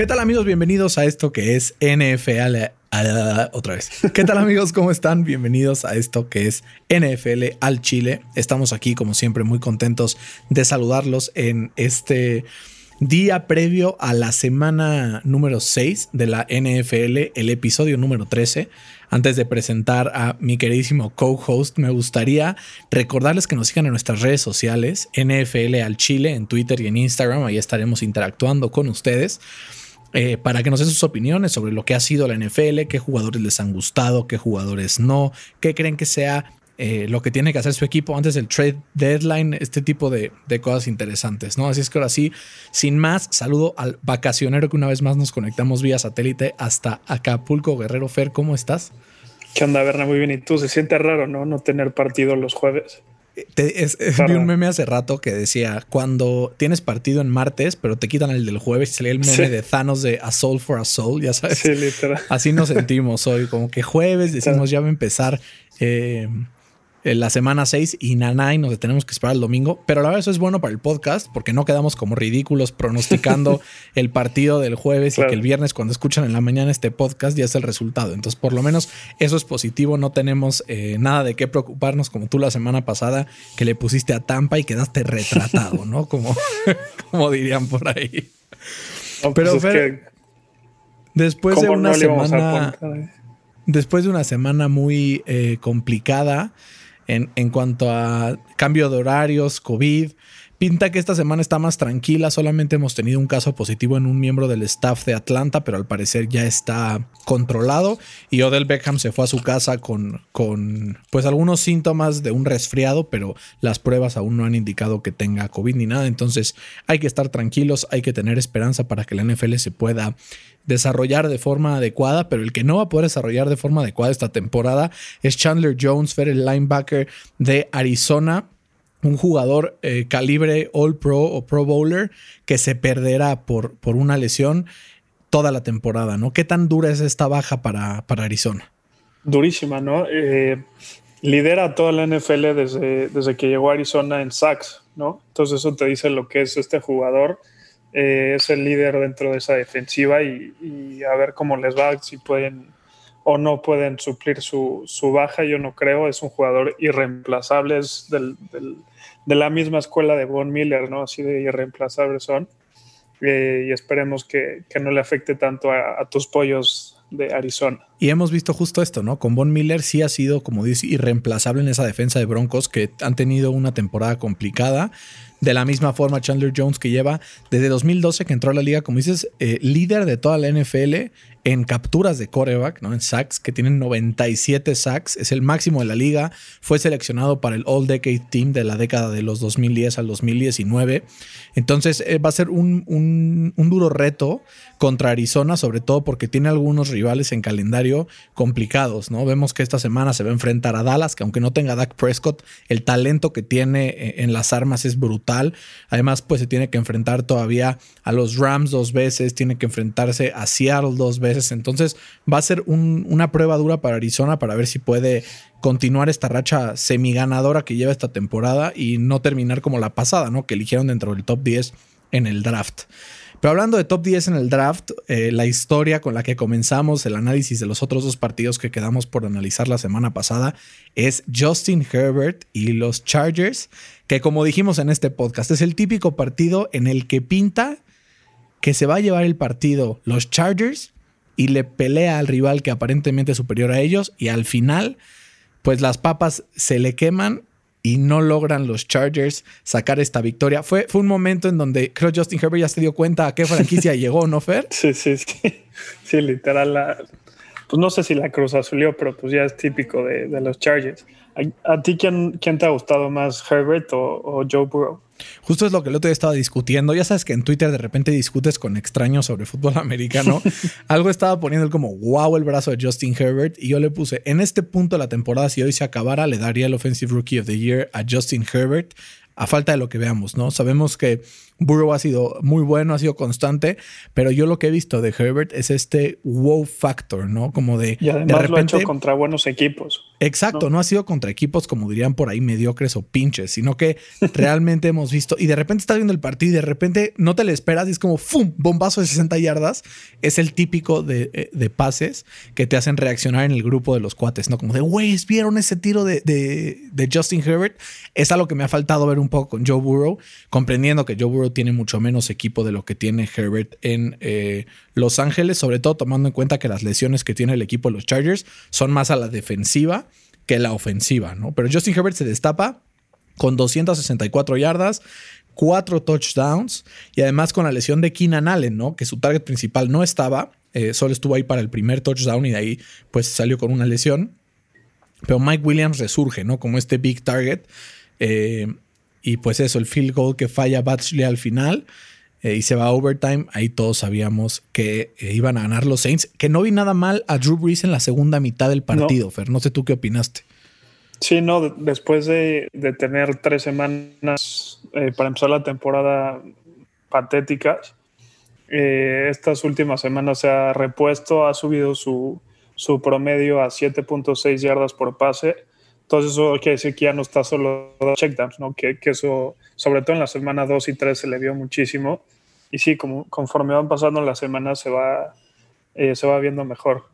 ¿Qué tal amigos? Bienvenidos a esto que es NFL. Otra vez. ¿Qué tal amigos? ¿Cómo están? Bienvenidos a esto que es NFL al Chile. Estamos aquí como siempre muy contentos de saludarlos en este día previo a la semana número 6 de la NFL, el episodio número 13. Antes de presentar a mi queridísimo co-host, me gustaría recordarles que nos sigan en nuestras redes sociales, NFL al Chile, en Twitter y en Instagram. Ahí estaremos interactuando con ustedes. Eh, para que nos den sus opiniones sobre lo que ha sido la NFL, qué jugadores les han gustado, qué jugadores no, qué creen que sea eh, lo que tiene que hacer su equipo antes del trade deadline, este tipo de, cosas interesantes, ¿no? Así es que ahora sí, sin más, saludo al vacacionero que una vez más nos conectamos vía satélite hasta Acapulco, Guerrero Fer, ¿cómo estás? ¿Qué onda, Berna? Muy bien. ¿Y tú? Se siente raro, ¿no? No tener partido los jueves vi un meme hace rato que decía, cuando tienes partido en martes, pero te quitan el del jueves y salía el meme de Thanos de A Soul for a Soul, ya sabes. Sí, literal. Así nos sentimos hoy, como que jueves decimos ya va a empezar eh, en la semana 6 y nanay nos tenemos que esperar el domingo. Pero la verdad eso es bueno para el podcast porque no quedamos como ridículos pronosticando el partido del jueves y que el viernes cuando escuchan en la mañana este podcast ya es el resultado. Entonces por lo menos eso es positivo. No tenemos eh, nada de qué preocuparnos como tú la semana pasada que le pusiste a Tampa y quedaste retratado, ¿no? Como, como dirían por ahí. Pues pero después de una semana... Después de una semana muy eh, complicada, en, cuanto a cambio de horarios, COVID. Pinta que esta semana está más tranquila, solamente hemos tenido un caso positivo en un miembro del staff de Atlanta, pero al parecer ya está controlado. Y Odell Beckham se fue a su casa con, con pues algunos síntomas de un resfriado, pero las pruebas aún no han indicado que tenga COVID ni nada, entonces hay que estar tranquilos, hay que tener esperanza para que la NFL se pueda desarrollar de forma adecuada, pero el que no va a poder desarrollar de forma adecuada esta temporada es Chandler Jones, el linebacker de Arizona un jugador eh, calibre All Pro o Pro Bowler que se perderá por, por, una lesión toda la temporada, ¿no? ¿Qué tan dura es esta baja para, para Arizona? Durísima, ¿no? Eh, lidera toda la NFL desde, desde que llegó a Arizona en sacks, ¿no? Entonces eso te dice lo que es este jugador eh, es el líder dentro de esa defensiva y, a ver cómo les va, si pueden o no pueden suplir su, baja, yo no creo, es un jugador irreemplazable, es de la misma escuela de Von Miller, ¿no? Así de irreemplazables son. Eh, y esperemos que, no le afecte tanto a, a, tus pollos de Arizona. Y hemos visto justo esto, ¿no? Con Von Miller sí ha sido, como dice, irreemplazable en esa defensa de Broncos que han tenido una temporada complicada de la misma forma, Chandler Jones, que lleva desde 2012 que entró a la liga, como dices, eh, líder de toda la NFL en capturas de coreback, ¿no? En sacks, que tienen 97 sacks, es el máximo de la liga. Fue seleccionado para el All Decade Team de la década de los 2010 al 2019. Entonces eh, va a ser un, un, un duro reto contra Arizona, sobre todo porque tiene algunos rivales en calendario complicados, ¿no? Vemos que esta semana se va a enfrentar a Dallas, que aunque no tenga Dak Prescott, el talento que tiene eh, en las armas es brutal. Además, pues se tiene que enfrentar todavía a los Rams dos veces, tiene que enfrentarse a Seattle dos veces. Entonces va a ser una prueba dura para Arizona para ver si puede continuar esta racha semiganadora que lleva esta temporada y no terminar como la pasada, ¿no? Que eligieron dentro del top 10 en el draft. Pero hablando de top 10 en el draft, eh, la historia con la que comenzamos el análisis de los otros dos partidos que quedamos por analizar la semana pasada es Justin Herbert y los Chargers, que como dijimos en este podcast, es el típico partido en el que pinta que se va a llevar el partido los Chargers y le pelea al rival que aparentemente es superior a ellos y al final pues las papas se le queman y no logran los Chargers sacar esta victoria. Fue, fue un momento en donde creo Justin Herbert ya se dio cuenta a qué franquicia llegó, ¿no, Fer? Sí, sí, sí. Sí, literal. Pues no sé si la Cruz Azulió, pero pues ya es típico de, los Chargers. ¿A, ti quién, quién, te ha gustado más, Herbert o, Joe Burrow? Justo es lo que el otro día estaba discutiendo. Ya sabes que en Twitter de repente discutes con extraños sobre fútbol americano. Algo estaba poniendo el como wow el brazo de Justin Herbert y yo le puse en este punto de la temporada si hoy se acabara le daría el Offensive Rookie of the Year a Justin Herbert a falta de lo que veamos, ¿no? Sabemos que Burrow ha sido muy bueno, ha sido constante, pero yo lo que he visto de Herbert es este wow factor, ¿no? Como de. Y además de repente, lo ha hecho contra buenos equipos. Exacto, ¿no? ha sido contra equipos como dirían por ahí mediocres o pinches, sino que realmente hemos visto y de repente estás viendo el partido y de repente no te le esperas y es como ¡fum! bombazo de 60 yardas. Es el típico de, eh, pases que te hacen reaccionar en el grupo de los cuates, ¿no? Como de, güey, ¿vieron ese tiro de, de, Justin Herbert? Es algo que me ha faltado ver un poco con Joe Burrow, comprendiendo que Joe Burrow tiene mucho menos equipo de lo que tiene Herbert en eh, Los Ángeles, sobre todo tomando en cuenta que las lesiones que tiene el equipo de los Chargers son más a la defensiva que la ofensiva, ¿no? Pero Justin Herbert se destapa con 264 yardas, 4 touchdowns y además con la lesión de Keenan Allen, ¿no? Que su target principal no estaba, eh, solo estuvo ahí para el primer touchdown y de ahí pues salió con una lesión. Pero Mike Williams resurge, ¿no? Como este big target. Eh, y pues eso, el field goal que falla Batchley al final eh, y se va a overtime, ahí todos sabíamos que eh, iban a ganar los Saints. Que no vi nada mal a Drew Brees en la segunda mitad del partido, Fer. No sé tú qué opinaste. Sí, no, después de, tener tres semanas eh, para empezar la temporada patéticas, estas últimas semanas se ha repuesto, ha subido su, su promedio a 7.6 yardas por pase. Entonces eso quiere decir que ya no está solo checkdowns, ¿no? Que, que eso sobre todo en la semana 2 y 3 se le vio muchísimo. Y sí, como, conforme van pasando las semanas se va, eh, se va viendo mejor.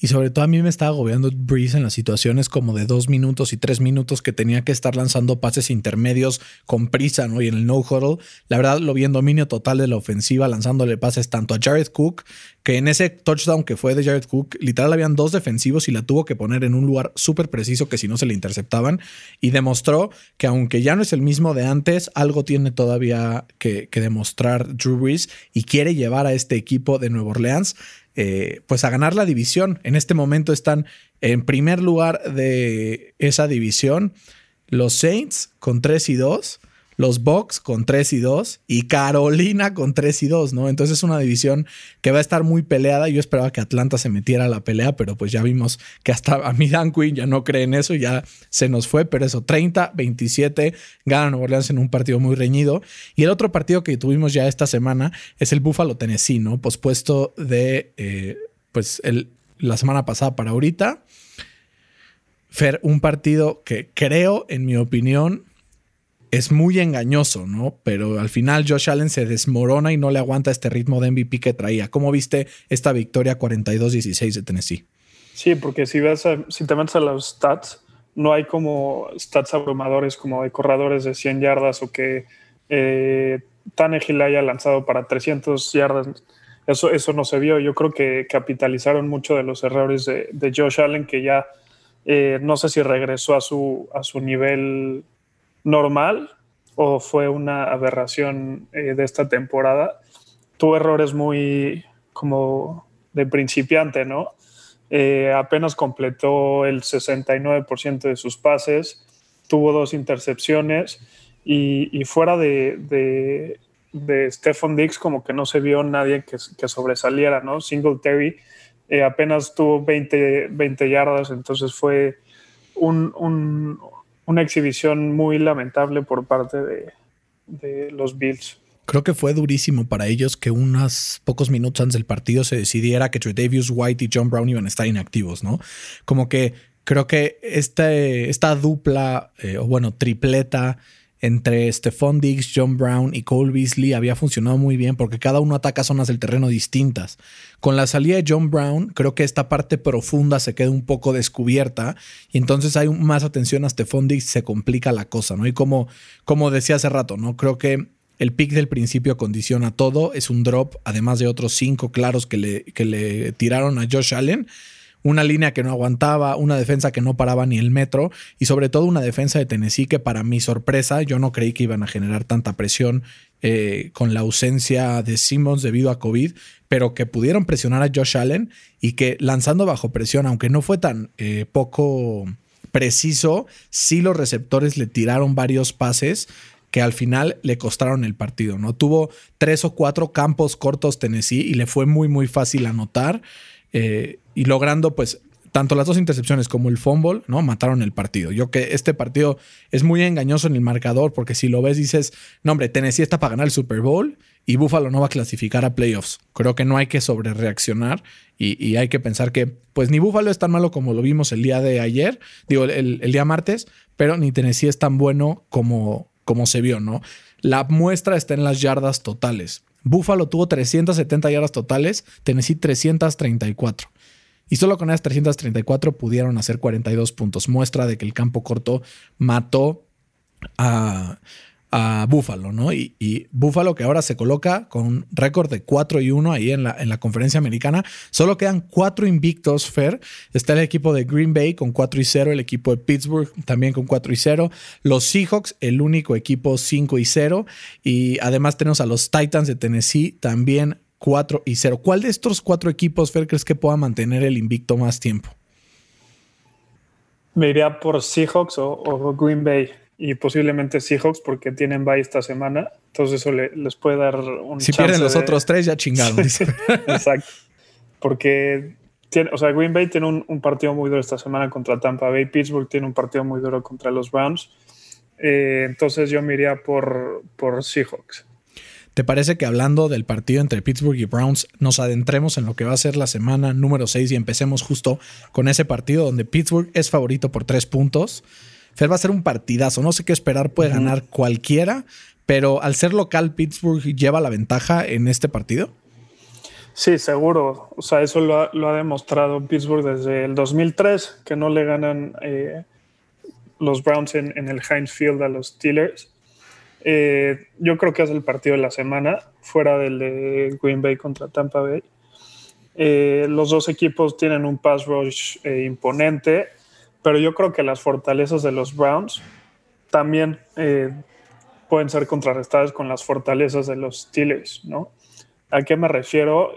Y sobre todo a mí me estaba agobiando Breeze en las situaciones como de dos minutos y tres minutos que tenía que estar lanzando pases intermedios con prisa, ¿no? Y en el no huddle, la verdad lo vi en dominio total de la ofensiva, lanzándole pases tanto a Jared Cook, que en ese touchdown que fue de Jared Cook, literal habían dos defensivos y la tuvo que poner en un lugar súper preciso que si no se le interceptaban. Y demostró que aunque ya no es el mismo de antes, algo tiene todavía que, que demostrar Drew Brees y quiere llevar a este equipo de Nueva Orleans eh, pues a ganar la división. En este momento están en primer lugar de esa división los Saints con 3 y 2 los Bucks con 3 y 2 y Carolina con 3 y 2, ¿no? Entonces es una división que va a estar muy peleada. Yo esperaba que Atlanta se metiera a la pelea, pero pues ya vimos que hasta a mí Dan Quinn ya no cree en eso, ya se nos fue, pero eso, 30, 27, gana Nueva Orleans en un partido muy reñido. Y el otro partido que tuvimos ya esta semana es el Buffalo Tennessee, ¿no? Pospuesto de, eh, pues, el, la semana pasada para ahorita. Fer, un partido que creo, en mi opinión, es muy engañoso, ¿no? Pero al final Josh Allen se desmorona y no le aguanta este ritmo de MVP que traía. ¿Cómo viste esta victoria 42-16 de Tennessee? Sí, porque si, ves si te metes a los stats, no hay como stats abrumadores como de corredores de 100 yardas o que eh, Tannehill haya lanzado para 300 yardas. Eso, eso no se vio. Yo creo que capitalizaron mucho de los errores de, Josh Allen, que ya eh, no sé si regresó a su, a su nivel normal o fue una aberración eh, de esta temporada. Tuvo errores muy como de principiante, ¿no? Eh, apenas completó el 69% de sus pases, tuvo dos intercepciones y, fuera de, de, de, Stephen Dix como que no se vio nadie que, sobresaliera, ¿no? Singletary eh, apenas tuvo 20, 20 yardas, entonces fue un, una exhibición muy lamentable por parte de, los Bills. Creo que fue durísimo para ellos que unos pocos minutos antes del partido se decidiera que Davis White y John Brown iban a estar inactivos, ¿no? Como que creo que este, esta dupla, eh, o bueno, tripleta entre Stephon Diggs, John Brown y Cole Beasley había funcionado muy bien porque cada uno ataca zonas del terreno distintas. Con la salida de John Brown, creo que esta parte profunda se queda un poco descubierta y entonces hay más atención a Stephon Diggs, se complica la cosa, ¿no? Y como, como decía hace rato, ¿no? Creo que el pick del principio condiciona todo, es un drop, además de otros cinco claros que le, que le tiraron a Josh Allen una línea que no aguantaba, una defensa que no paraba ni el metro y sobre todo una defensa de Tennessee que para mi sorpresa yo no creí que iban a generar tanta presión eh, con la ausencia de Simmons debido a COVID, pero que pudieron presionar a Josh Allen y que lanzando bajo presión, aunque no fue tan eh, poco preciso, sí los receptores le tiraron varios pases que al final le costaron el partido, ¿no? Tuvo tres o cuatro campos cortos Tennessee y le fue muy, muy fácil anotar eh, y logrando pues tanto las dos intercepciones como el fumble, ¿no? Mataron el partido. Yo que este partido es muy engañoso en el marcador porque si lo ves dices, no hombre, Tennessee está para ganar el Super Bowl y Buffalo no va a clasificar a playoffs. Creo que no hay que sobrereaccionar y, y hay que pensar que pues ni Buffalo es tan malo como lo vimos el día de ayer, digo, el, el día martes, pero ni Tennessee es tan bueno como, como se vio, ¿no? La muestra está en las yardas totales. Buffalo tuvo 370 yardas totales, Tennessee 334. Y solo con esas 334 pudieron hacer 42 puntos. Muestra de que el campo corto mató a, a Buffalo, ¿no? Y, y, Buffalo que ahora se coloca con un récord de 4 y 1 ahí en la, en la conferencia americana. Solo quedan 4 invictos, Fer. Está el equipo de Green Bay con 4 y 0, el equipo de Pittsburgh también con 4 y 0, los Seahawks, el único equipo 5 y 0. Y además tenemos a los Titans de Tennessee también 4 y 0. ¿Cuál de estos cuatro equipos, Fer, crees que pueda mantener el invicto más tiempo? Me iría por Seahawks o, o Green Bay y posiblemente Seahawks porque tienen bye esta semana. Entonces eso les puede dar un Si pierden los otros tres, ya chingaron. Exacto. Porque tiene, o sea, Green Bay tiene un, un, partido muy duro esta semana contra Tampa Bay. Pittsburgh tiene un partido muy duro contra los Browns. Eh, entonces yo me iría por, por Seahawks. ¿Te parece que hablando del partido entre Pittsburgh y Browns nos adentremos en lo que va a ser la semana número 6 y empecemos justo con ese partido donde Pittsburgh es favorito por tres puntos? Fer va a ser un partidazo. No sé qué esperar, puede uh -huh. ganar cualquiera, pero al ser local, Pittsburgh lleva la ventaja en este partido. Sí, seguro. O sea, eso lo ha, lo ha demostrado Pittsburgh desde el 2003, que no le ganan eh, los Browns en, en, el Heinz Field a los Steelers. Eh, yo creo que es el partido de la semana, fuera del de Green Bay contra Tampa Bay. Eh, los dos equipos tienen un pass rush eh, imponente pero yo creo que las fortalezas de los Browns también pueden ser contrarrestadas con las fortalezas de los Steelers. ¿A qué me refiero?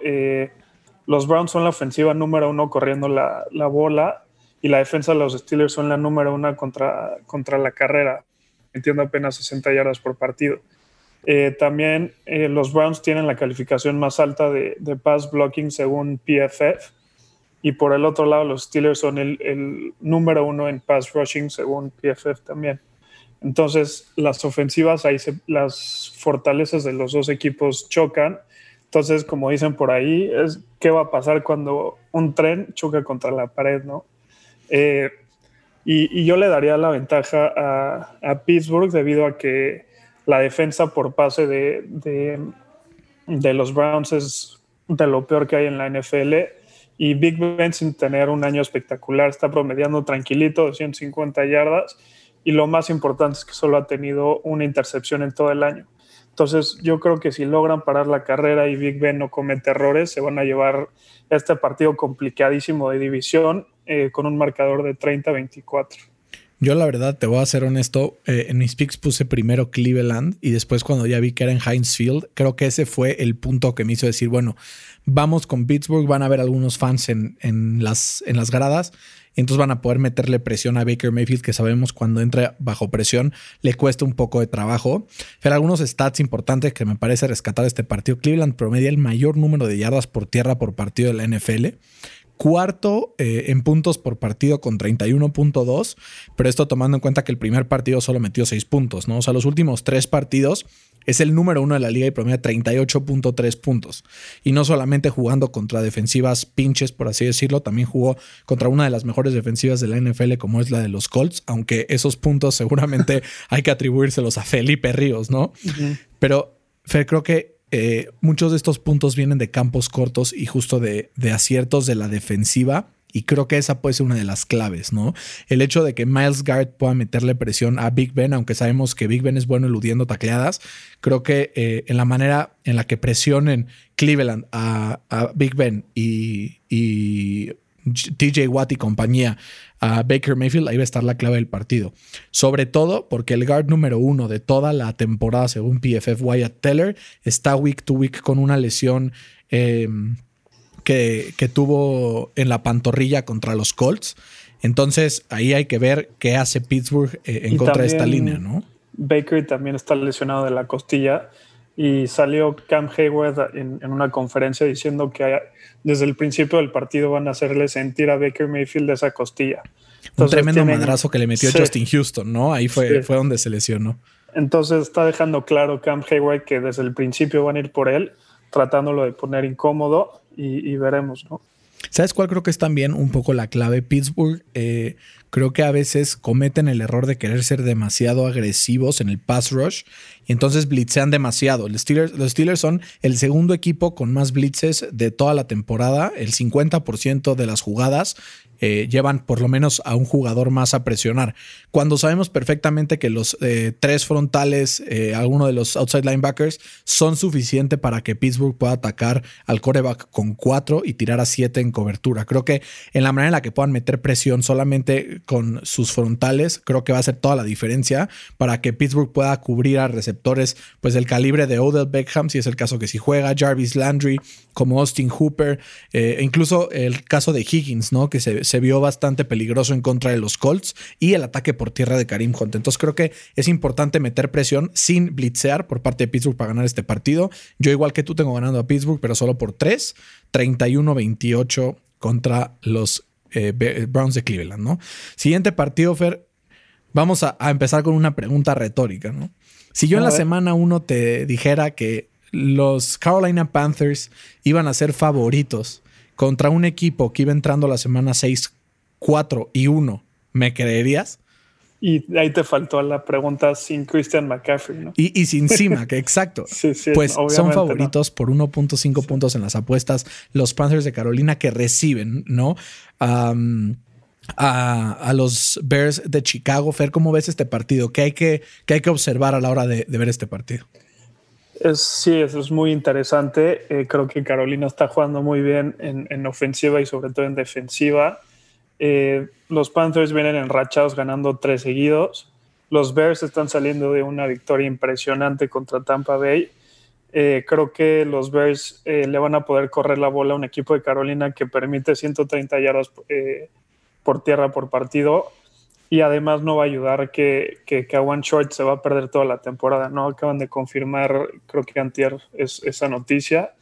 Los Browns son la ofensiva número uno corriendo la, la, bola y la defensa de los Steelers son la número uno contra, contra la carrera, metiendo apenas 60 yardas por partido. Eh, también eh, los Browns tienen la calificación más alta de, de pass blocking según PFF y por el otro lado, los Steelers son el, número uno en pass rushing según PFF también. Entonces, las ofensivas, ahí las fortalezas de los dos equipos chocan. Entonces, como dicen por ahí, es qué va a pasar cuando un tren choca contra la pared, ¿no? Eh, y, yo le daría la ventaja a, a, Pittsburgh debido a que la defensa por pase de, de, de los Browns es de lo peor que hay en la NFL y Big Ben sin tener un año espectacular, está promediando tranquilito 250 yardas y lo más importante es que solo ha tenido una intercepción en todo el año. Entonces yo creo que si logran parar la carrera y Big Ben no comete errores, se van a llevar este partido complicadísimo de división eh, con un marcador de 30-24. Yo la verdad, te voy a ser honesto, eh, en mis picks puse primero Cleveland y después cuando ya vi que era en Heinz Field, creo que ese fue el punto que me hizo decir, bueno, vamos con Pittsburgh, van a haber algunos fans en, en, las, en las gradas, y entonces van a poder meterle presión a Baker Mayfield, que sabemos cuando entra bajo presión le cuesta un poco de trabajo. Pero algunos stats importantes que me parece rescatar este partido. Cleveland promedia el mayor número de yardas por tierra por partido de la NFL cuarto eh, en puntos por partido con 31.2, pero esto tomando en cuenta que el primer partido solo metió 6 puntos, ¿no? O sea, los últimos tres partidos es el número uno de la liga y promedia 38.3 puntos. Y no solamente jugando contra defensivas pinches, por así decirlo, también jugó contra una de las mejores defensivas de la NFL, como es la de los Colts, aunque esos puntos seguramente hay que atribuírselos a Felipe Ríos, ¿no? Uh -huh. Pero Fer, creo que eh, muchos de estos puntos vienen de campos cortos y justo de, de, aciertos de la defensiva. Y creo que esa puede ser una de las claves, ¿no? El hecho de que Miles Garrett pueda meterle presión a Big Ben, aunque sabemos que Big Ben es bueno eludiendo tacleadas, creo que eh, en la manera en la que presionen Cleveland a, Big Ben y TJ Watt y compañía a Baker Mayfield, ahí va a estar la clave del partido. Sobre todo porque el guard número uno de toda la temporada, según PFF Wyatt Teller, está week to week con una lesión em, que, tuvo en la pantorrilla contra los Colts. Entonces ahí hay que ver qué hace Pittsburgh eh, en contra de esta línea, ¿no? Baker también está lesionado de la costilla y salió Cam Hayward en, una conferencia diciendo que desde el principio del partido van a hacerle sentir a Baker Mayfield esa costilla. un tremendo madrazo que le metió Justin Houston, ¿no? Ahí fue, fue donde se lesionó. Entonces está dejando claro Cam Hayward que desde el principio van a ir por él, tratándolo de poner incómodo y, y veremos, ¿no? ¿Sabes cuál creo que es también un poco la clave? Pittsburgh eh, creo que a veces cometen el error de querer ser demasiado agresivos en el pass rush y entonces blitzean demasiado. Los Steelers, los Steelers son el segundo equipo con más blitzes de toda la temporada. El 50% de las jugadas eh, llevan por lo menos a un jugador más a presionar. Cuando sabemos perfectamente que los eh, tres frontales, eh, alguno de los outside linebackers, son suficientes para que Pittsburgh pueda atacar al coreback con cuatro y tirar a siete en cobertura. Creo que en la manera en la que puedan meter presión solamente con sus frontales, creo que va a ser toda la diferencia para que Pittsburgh pueda cubrir a receptores pues del calibre de Odell Beckham, si es el caso que si juega, Jarvis Landry, como Austin Hooper, e incluso el caso de Higgins, ¿no? Que se, se vio bastante peligroso en contra de los Colts y el ataque por tierra de Karim Hunt. Entonces creo que es importante meter presión sin blitzear por parte de Pittsburgh para ganar este partido. Yo igual que tú tengo ganando a Pittsburgh, pero solo por 3, 31-28 contra los eh, Browns de Cleveland, ¿no? Siguiente partido, Fer. Vamos a, empezar con una pregunta retórica, ¿no? Si yo en la semana 1 te dijera que los Carolina Panthers iban a ser favoritos contra un equipo que iba entrando la semana 6, 4 y 1, ¿me creerías? Y ahí te faltó la pregunta sin Christian McCaffrey, ¿no? Y, sin Sima, que exacto. pues son favoritos por 1.5 puntos en las apuestas los Panthers de Carolina que reciben, ¿no? A, los Bears de Chicago. Fer, ¿cómo ves este partido? ¿Qué hay que, hay que observar a la hora de ver este partido? sí, eso es muy interesante. Eh, creo que Carolina está jugando muy bien en, ofensiva y sobre todo en defensiva. Eh, los Panthers vienen enrachados ganando tres seguidos. Los Bears están saliendo de una victoria impresionante contra Tampa Bay. Eh, creo que los Bears le van a poder correr la bola a un equipo de Carolina que permite 130 yardas por tierra por partido y además no va a ayudar que, que, que, Short se va a perder toda la temporada, ¿no? Acaban de confirmar, creo que antier es esa noticia.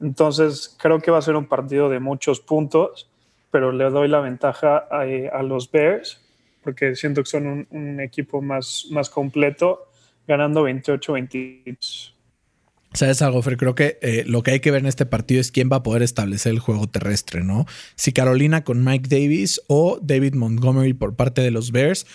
Entonces, creo que va a ser un partido de muchos puntos, pero le doy la ventaja a, a los Bears, porque siento que son un, un equipo más, más completo, ganando 28-22. ¿Sabes algo, Fer? Creo que eh, lo que hay que ver en este partido es quién va a poder establecer el juego terrestre, ¿no? Si Carolina con Mike Davis o David Montgomery por parte de los Bears.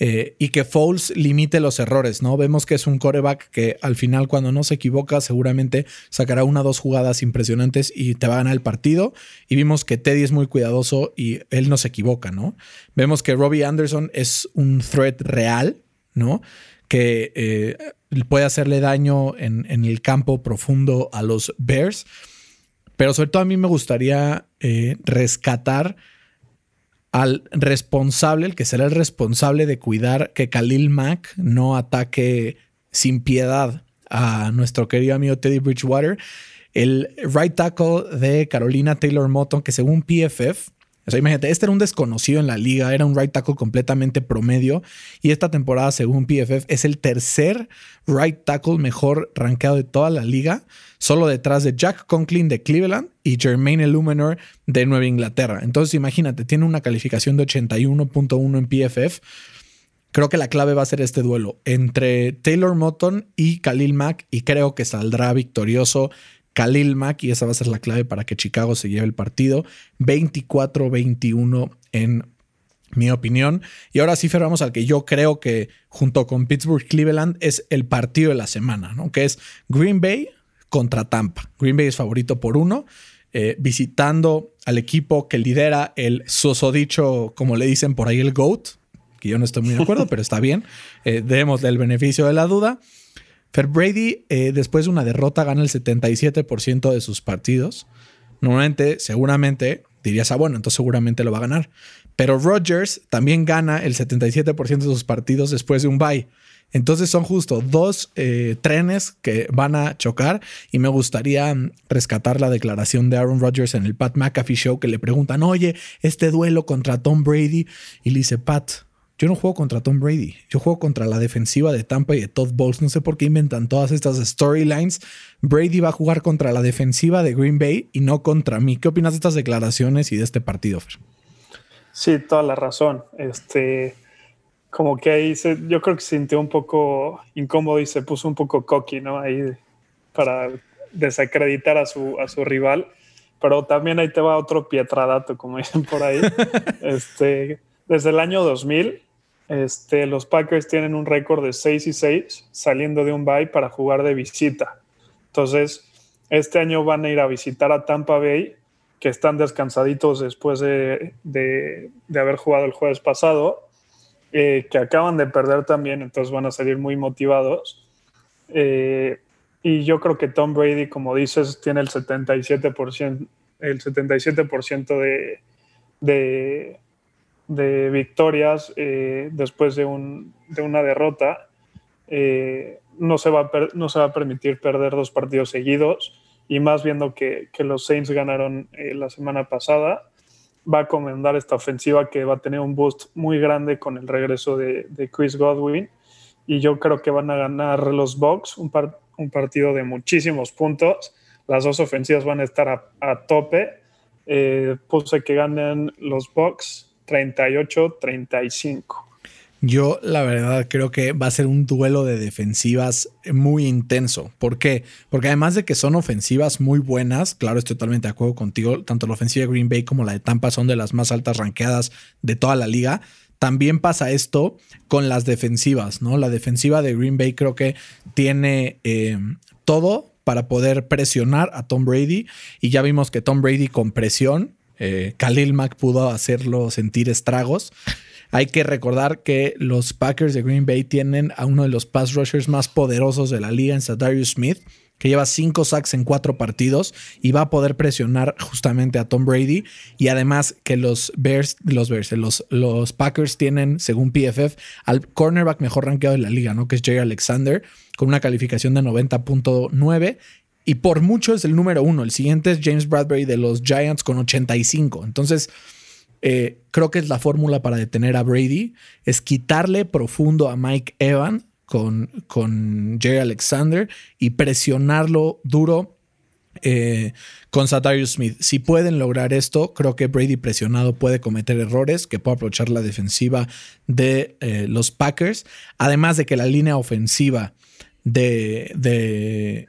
Eh, y que Foles limite los errores, ¿no? Vemos que es un coreback que al final, cuando no se equivoca, seguramente sacará una o dos jugadas impresionantes y te va a ganar el partido. Y vimos que Teddy es muy cuidadoso y él no se equivoca, ¿no? Vemos que Robbie Anderson es un threat real, ¿no? Que eh, puede hacerle daño en, el campo profundo a los Bears. Pero sobre todo a mí me gustaría eh, rescatar al responsable, el que será el responsable de cuidar que Khalil Mack no ataque sin piedad a nuestro querido amigo Teddy Bridgewater. El right tackle de Carolina Taylor Moton, que según PFF o sea, imagínate, este era un desconocido en la liga, era un right tackle completamente promedio y esta temporada, según PFF, es el tercer right tackle mejor rankeado de toda la liga, solo detrás de Jack Conklin de Cleveland y Jermaine Illuminor de Nueva Inglaterra. Entonces, imagínate, tiene una calificación de 81.1 en PFF. Creo que la clave va a ser este duelo entre Taylor Moton y Khalil Mack y creo que saldrá victorioso Khalil Mack y esa va a ser la clave para que Chicago se lleve el partido. 24-21 en mi opinión. Y ahora sí, ferramos al que yo creo que junto con Pittsburgh Cleveland es el partido de la semana, ¿no? Que es Green Bay contra Tampa. Green Bay es favorito por uno, eh, visitando al equipo que lidera el susodicho, como le dicen por ahí, el GOAT, que yo no estoy muy de acuerdo, pero está bien. Eh, démosle el beneficio de la duda. Fer Brady, eh, después de una derrota, gana el 77% de sus partidos. Normalmente, seguramente, dirías, ah, bueno, entonces seguramente lo va a ganar. Pero Rodgers también gana el 77% de sus partidos después de un bye. Entonces son justo dos eh, trenes que van a chocar y me gustaría mm, rescatar la declaración de Aaron Rodgers en el Pat McAfee Show que le preguntan, oye, este duelo contra Tom Brady y le dice, Pat, yo no juego contra Tom Brady, yo juego contra la defensiva de Tampa y de Todd Bowles. No sé por qué inventan todas estas storylines. Brady va a jugar contra la defensiva de Green Bay y no contra mí. ¿Qué opinas de estas declaraciones y de este partido, Fer? Sí, toda la razón. Este, como que ahí se, yo creo que se sintió un poco incómodo y se puso un poco cocky, ¿no? Ahí para desacreditar a su, a su rival. Pero también ahí te va otro pietradato, como dicen por ahí. este, desde el año 2000, este, los Packers tienen un récord de 6 y 6 saliendo de un bye para jugar de visita. Entonces, este año van a ir a visitar a Tampa Bay, que están descansaditos después de, de, haber jugado el jueves pasado eh, que acaban de perder también, entonces van a salir muy motivados. Eh, y yo creo que Tom Brady, como dices, tiene el 77%, el 77% de, de, de, victorias eh, después de, un, de, una derrota. no, se va a no se va a permitir perder dos partidos seguidos y más viendo que, que los Saints ganaron la semana pasada va a comandar esta ofensiva que va a tener un boost muy grande con el regreso de, Chris Godwin. Y yo creo que van a ganar los Bucks, un, un partido de muchísimos puntos. Las dos ofensivas van a estar a, tope. Eh, puse que ganen los Bucks 38-35. Yo la verdad creo que va a ser un duelo de defensivas muy intenso. ¿Por qué? Porque además de que son ofensivas muy buenas, claro, estoy totalmente de acuerdo contigo, tanto la ofensiva de Green Bay como la de Tampa son de las más altas ranqueadas de toda la liga. También pasa esto con las defensivas, ¿no? La defensiva de Green Bay creo que tiene eh, todo para poder presionar a Tom Brady y ya vimos que Tom Brady con presión, eh, Khalil Mack pudo hacerlo sentir estragos. Hay que recordar que los Packers de Green Bay tienen a uno de los pass rushers más poderosos de la liga en Sadarius Smith, que lleva cinco sacks en cuatro partidos y va a poder presionar justamente a Tom Brady. Y además que los Bears, los Bears, los, Packers tienen, según PFF, al cornerback mejor rankeado de la liga, ¿no? Que es Jay Alexander, con una calificación de 90.9 y por mucho es el número uno. El siguiente es James Bradbury de los Giants con 85. Entonces, eh, creo que es la fórmula para detener a Brady, es quitarle profundo a Mike Evan con, con Jerry Alexander y presionarlo duro eh, con Satarius Smith. Si pueden lograr esto, creo que Brady presionado puede cometer errores, que puede aprovechar la defensiva de eh, los Packers, además de que la línea ofensiva de, de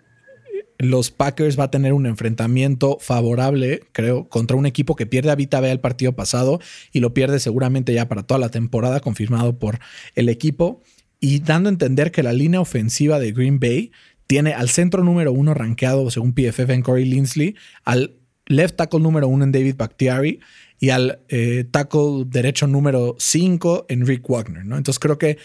los Packers va a tener un enfrentamiento favorable, creo, contra un equipo que pierde a Vita B el partido pasado y lo pierde seguramente ya para toda la temporada, confirmado por el equipo. Y dando a entender que la línea ofensiva de Green Bay tiene al centro número uno rankeado según PFF en Corey Linsley, al left tackle número uno en David Bakhtiari y al eh, tackle derecho número cinco en Rick Wagner. ¿no? Entonces creo que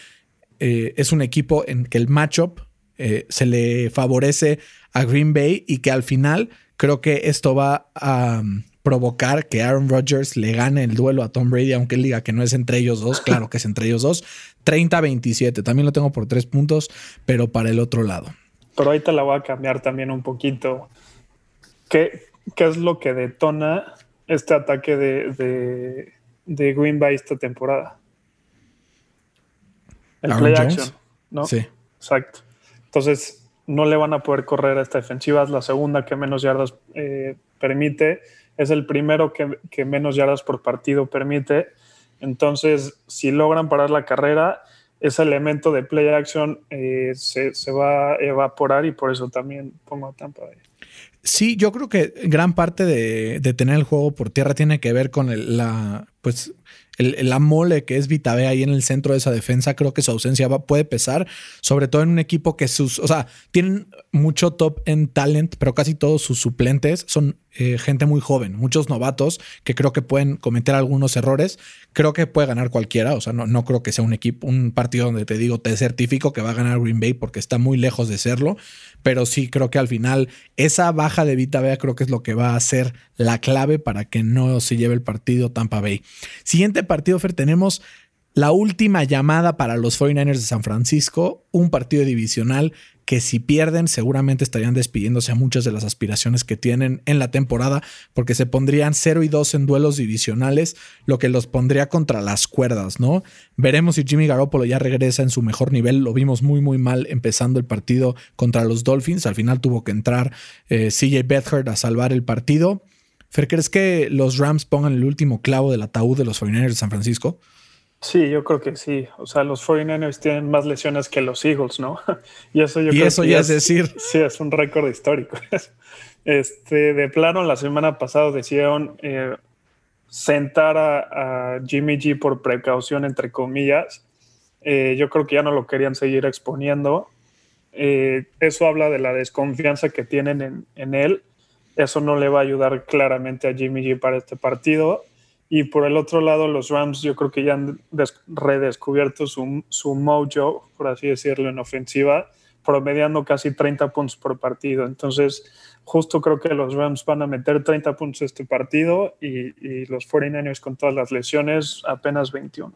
eh, es un equipo en que el matchup eh, se le favorece a Green Bay y que al final creo que esto va a um, provocar que Aaron Rodgers le gane el duelo a Tom Brady, aunque él diga que no es entre ellos dos, claro que es entre ellos dos, 30-27, también lo tengo por tres puntos, pero para el otro lado. Pero ahorita la voy a cambiar también un poquito. ¿Qué, qué es lo que detona este ataque de, de, Green Bay esta temporada? El play action, ¿no? Sí. Exacto. Entonces, no le van a poder correr a esta defensiva. Es la segunda que menos yardas eh, permite. Es el primero que, menos yardas por partido permite. Entonces, si logran parar la carrera, ese elemento de play action eh, se, va a evaporar y por eso también pongo a Tampa ahí. Sí, yo creo que gran parte de, tener el juego por tierra tiene que ver con el, la, pues, el, la mole que es Vitabe ahí en el centro de esa defensa, creo que su ausencia puede pesar, sobre todo en un equipo que sus, o sea, tienen mucho top en talent, pero casi todos sus suplentes son eh, gente muy joven, muchos novatos que creo que pueden cometer algunos errores. Creo que puede ganar cualquiera, o sea, no, no creo que sea un equipo, un partido donde te digo, te certifico que va a ganar Green Bay porque está muy lejos de serlo, pero sí creo que al final esa baja de Vita Vea creo que es lo que va a ser la clave para que no se lleve el partido Tampa Bay. Siguiente partido, Fer, tenemos la última llamada para los 49ers de San Francisco, un partido divisional que si pierden seguramente estarían despidiéndose a muchas de las aspiraciones que tienen en la temporada porque se pondrían 0 y 2 en duelos divisionales, lo que los pondría contra las cuerdas, ¿no? Veremos si Jimmy Garoppolo ya regresa en su mejor nivel, lo vimos muy muy mal empezando el partido contra los Dolphins, al final tuvo que entrar eh, CJ Beathard a salvar el partido. Fer, ¿crees que los Rams pongan el último clavo del ataúd de los 49ers de San Francisco? Sí, yo creo que sí. O sea, los 49ers tienen más lesiones que los Eagles, ¿no? y eso yo y eso ya es, decir. Sí, es un récord histórico. Este, de plano, la semana pasada decidieron eh, sentar a, Jimmy G por precaución, entre comillas. Eh, yo creo que ya no lo querían seguir exponiendo. Eh, eso habla de la desconfianza que tienen en, en él. Eso no le va a ayudar claramente a Jimmy G para este partido. Y por el otro lado, los Rams yo creo que ya han redescubierto su, su mojo, por así decirlo, en ofensiva, promediando casi 30 puntos por partido. Entonces, justo creo que los Rams van a meter 30 puntos este partido y, y los 49ers con todas las lesiones apenas 21.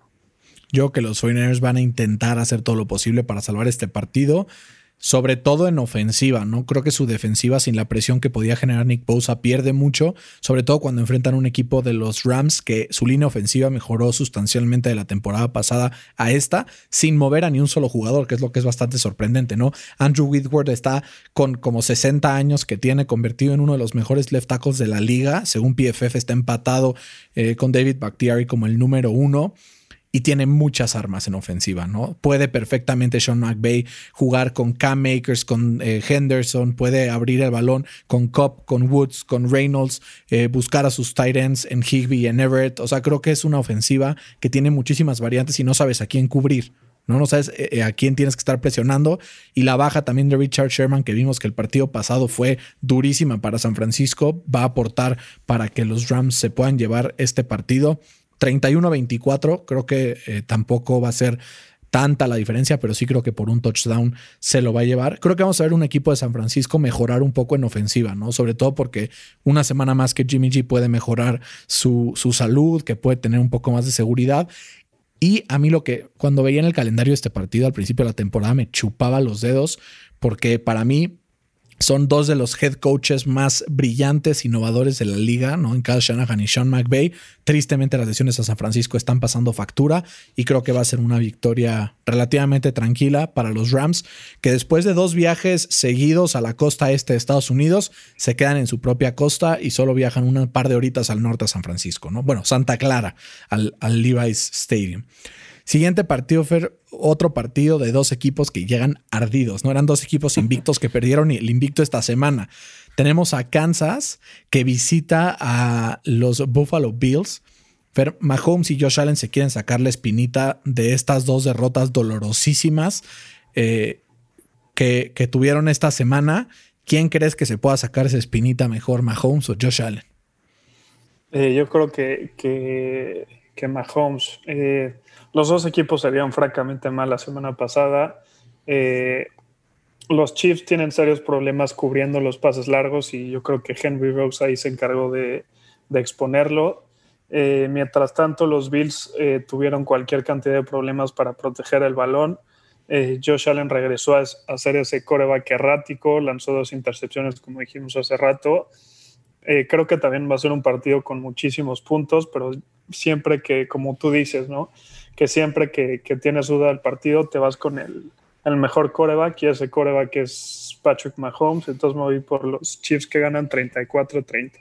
Yo que los 49ers van a intentar hacer todo lo posible para salvar este partido sobre todo en ofensiva, ¿no? Creo que su defensiva, sin la presión que podía generar Nick Bosa, pierde mucho, sobre todo cuando enfrentan un equipo de los Rams que su línea ofensiva mejoró sustancialmente de la temporada pasada a esta, sin mover a ni un solo jugador, que es lo que es bastante sorprendente, ¿no? Andrew Whitworth está con como 60 años que tiene convertido en uno de los mejores left tackles de la liga, según PFF está empatado eh, con David Bakhtiari como el número uno y tiene muchas armas en ofensiva, ¿no? Puede perfectamente Sean McVay jugar con Cam Makers, con eh, Henderson, puede abrir el balón con Cobb, con Woods, con Reynolds, eh, buscar a sus tight ends en Higby y en Everett. O sea, creo que es una ofensiva que tiene muchísimas variantes y no sabes a quién cubrir. ¿no? No sabes eh, a quién tienes que estar presionando. Y la baja también de Richard Sherman, que vimos que el partido pasado fue durísima para San Francisco, va a aportar para que los Rams se puedan llevar este partido. 31-24, creo que eh, tampoco va a ser tanta la diferencia, pero sí creo que por un touchdown se lo va a llevar. Creo que vamos a ver un equipo de San Francisco mejorar un poco en ofensiva, ¿no? Sobre todo porque una semana más que Jimmy G puede mejorar su, su salud, que puede tener un poco más de seguridad. Y a mí lo que cuando veía en el calendario este partido al principio de la temporada me chupaba los dedos porque para mí son dos de los head coaches más brillantes, innovadores de la liga, ¿no? En Kyle Shanahan y Sean McVay. Tristemente las lesiones a San Francisco están pasando factura y creo que va a ser una victoria relativamente tranquila para los Rams, que después de dos viajes seguidos a la costa este de Estados Unidos, se quedan en su propia costa y solo viajan un par de horitas al norte a San Francisco, ¿no? Bueno, Santa Clara, al, al Levi's Stadium. Siguiente partido, Fer, otro partido de dos equipos que llegan ardidos, ¿no? Eran dos equipos invictos que perdieron el invicto esta semana. Tenemos a Kansas que visita a los Buffalo Bills. Fer, Mahomes y Josh Allen se quieren sacar la espinita de estas dos derrotas dolorosísimas eh, que, tuvieron esta semana. ¿Quién crees que se pueda sacar esa espinita mejor, Mahomes o Josh Allen? Eh, yo creo que, que, que Mahomes. Eh, los dos equipos salieron francamente mal la semana pasada. Eh, los Chiefs tienen serios problemas cubriendo los pases largos y yo creo que Henry Rose ahí se encargó de, exponerlo. Eh, mientras tanto, los Bills tuvieron cualquier cantidad de problemas para proteger el balón. Josh Allen regresó a, hacer ese coreback errático, lanzó dos intercepciones, como dijimos hace rato. creo que también va a ser un partido con muchísimos puntos, pero siempre que, como tú dices, ¿no? que siempre que, tienes duda del partido te vas con el, mejor coreback y ese coreback es Patrick Mahomes. Entonces me voy por los Chiefs que ganan 34-30.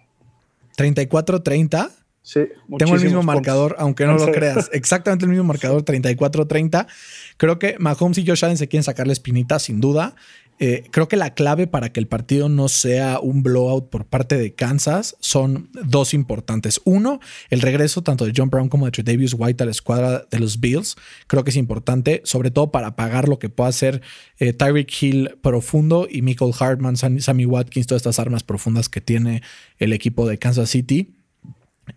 ¿34-30? Sí, Tengo el mismo marcador, aunque no lo creas. Exactamente el mismo marcador, 34-30. Creo que Mahomes y Josh Allen se quieren sacar la espinita, sin duda. Eh, creo que la clave para que el partido no sea un blowout por parte de Kansas son dos importantes. Uno, el regreso tanto de John Brown como de Davis White a la escuadra de los Bills. Creo que es importante, sobre todo para pagar lo que pueda hacer eh, Tyreek Hill profundo y Michael Hartman, Sammy Watkins, todas estas armas profundas que tiene el equipo de Kansas City.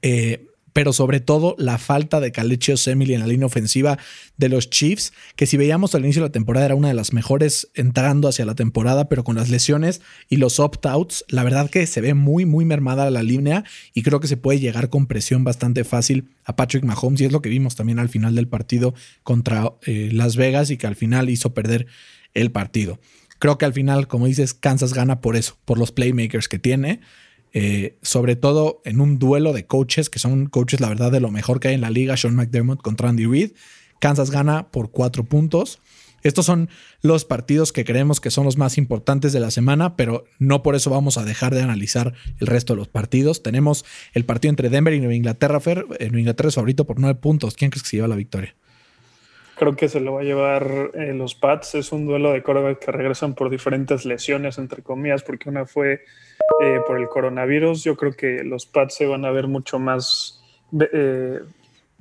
Eh, pero sobre todo la falta de Kalechi Emily en la línea ofensiva de los Chiefs, que si veíamos al inicio de la temporada era una de las mejores entrando hacia la temporada, pero con las lesiones y los opt-outs, la verdad que se ve muy, muy mermada la línea y creo que se puede llegar con presión bastante fácil a Patrick Mahomes y es lo que vimos también al final del partido contra eh, Las Vegas y que al final hizo perder el partido. Creo que al final, como dices, Kansas gana por eso, por los playmakers que tiene. Eh, sobre todo en un duelo de coaches, que son coaches, la verdad, de lo mejor que hay en la liga, Sean McDermott contra Andy Reid. Kansas gana por cuatro puntos. Estos son los partidos que creemos que son los más importantes de la semana, pero no por eso vamos a dejar de analizar el resto de los partidos. Tenemos el partido entre Denver y Nueva Inglaterra. Fer, eh, Nueva Inglaterra es favorito por nueve puntos. ¿Quién crees que se lleva la victoria? Creo que se lo va a llevar eh, los Pats. Es un duelo de quarterback que regresan por diferentes lesiones, entre comillas, porque una fue eh, por el coronavirus, yo creo que los Pats se van a ver mucho más eh,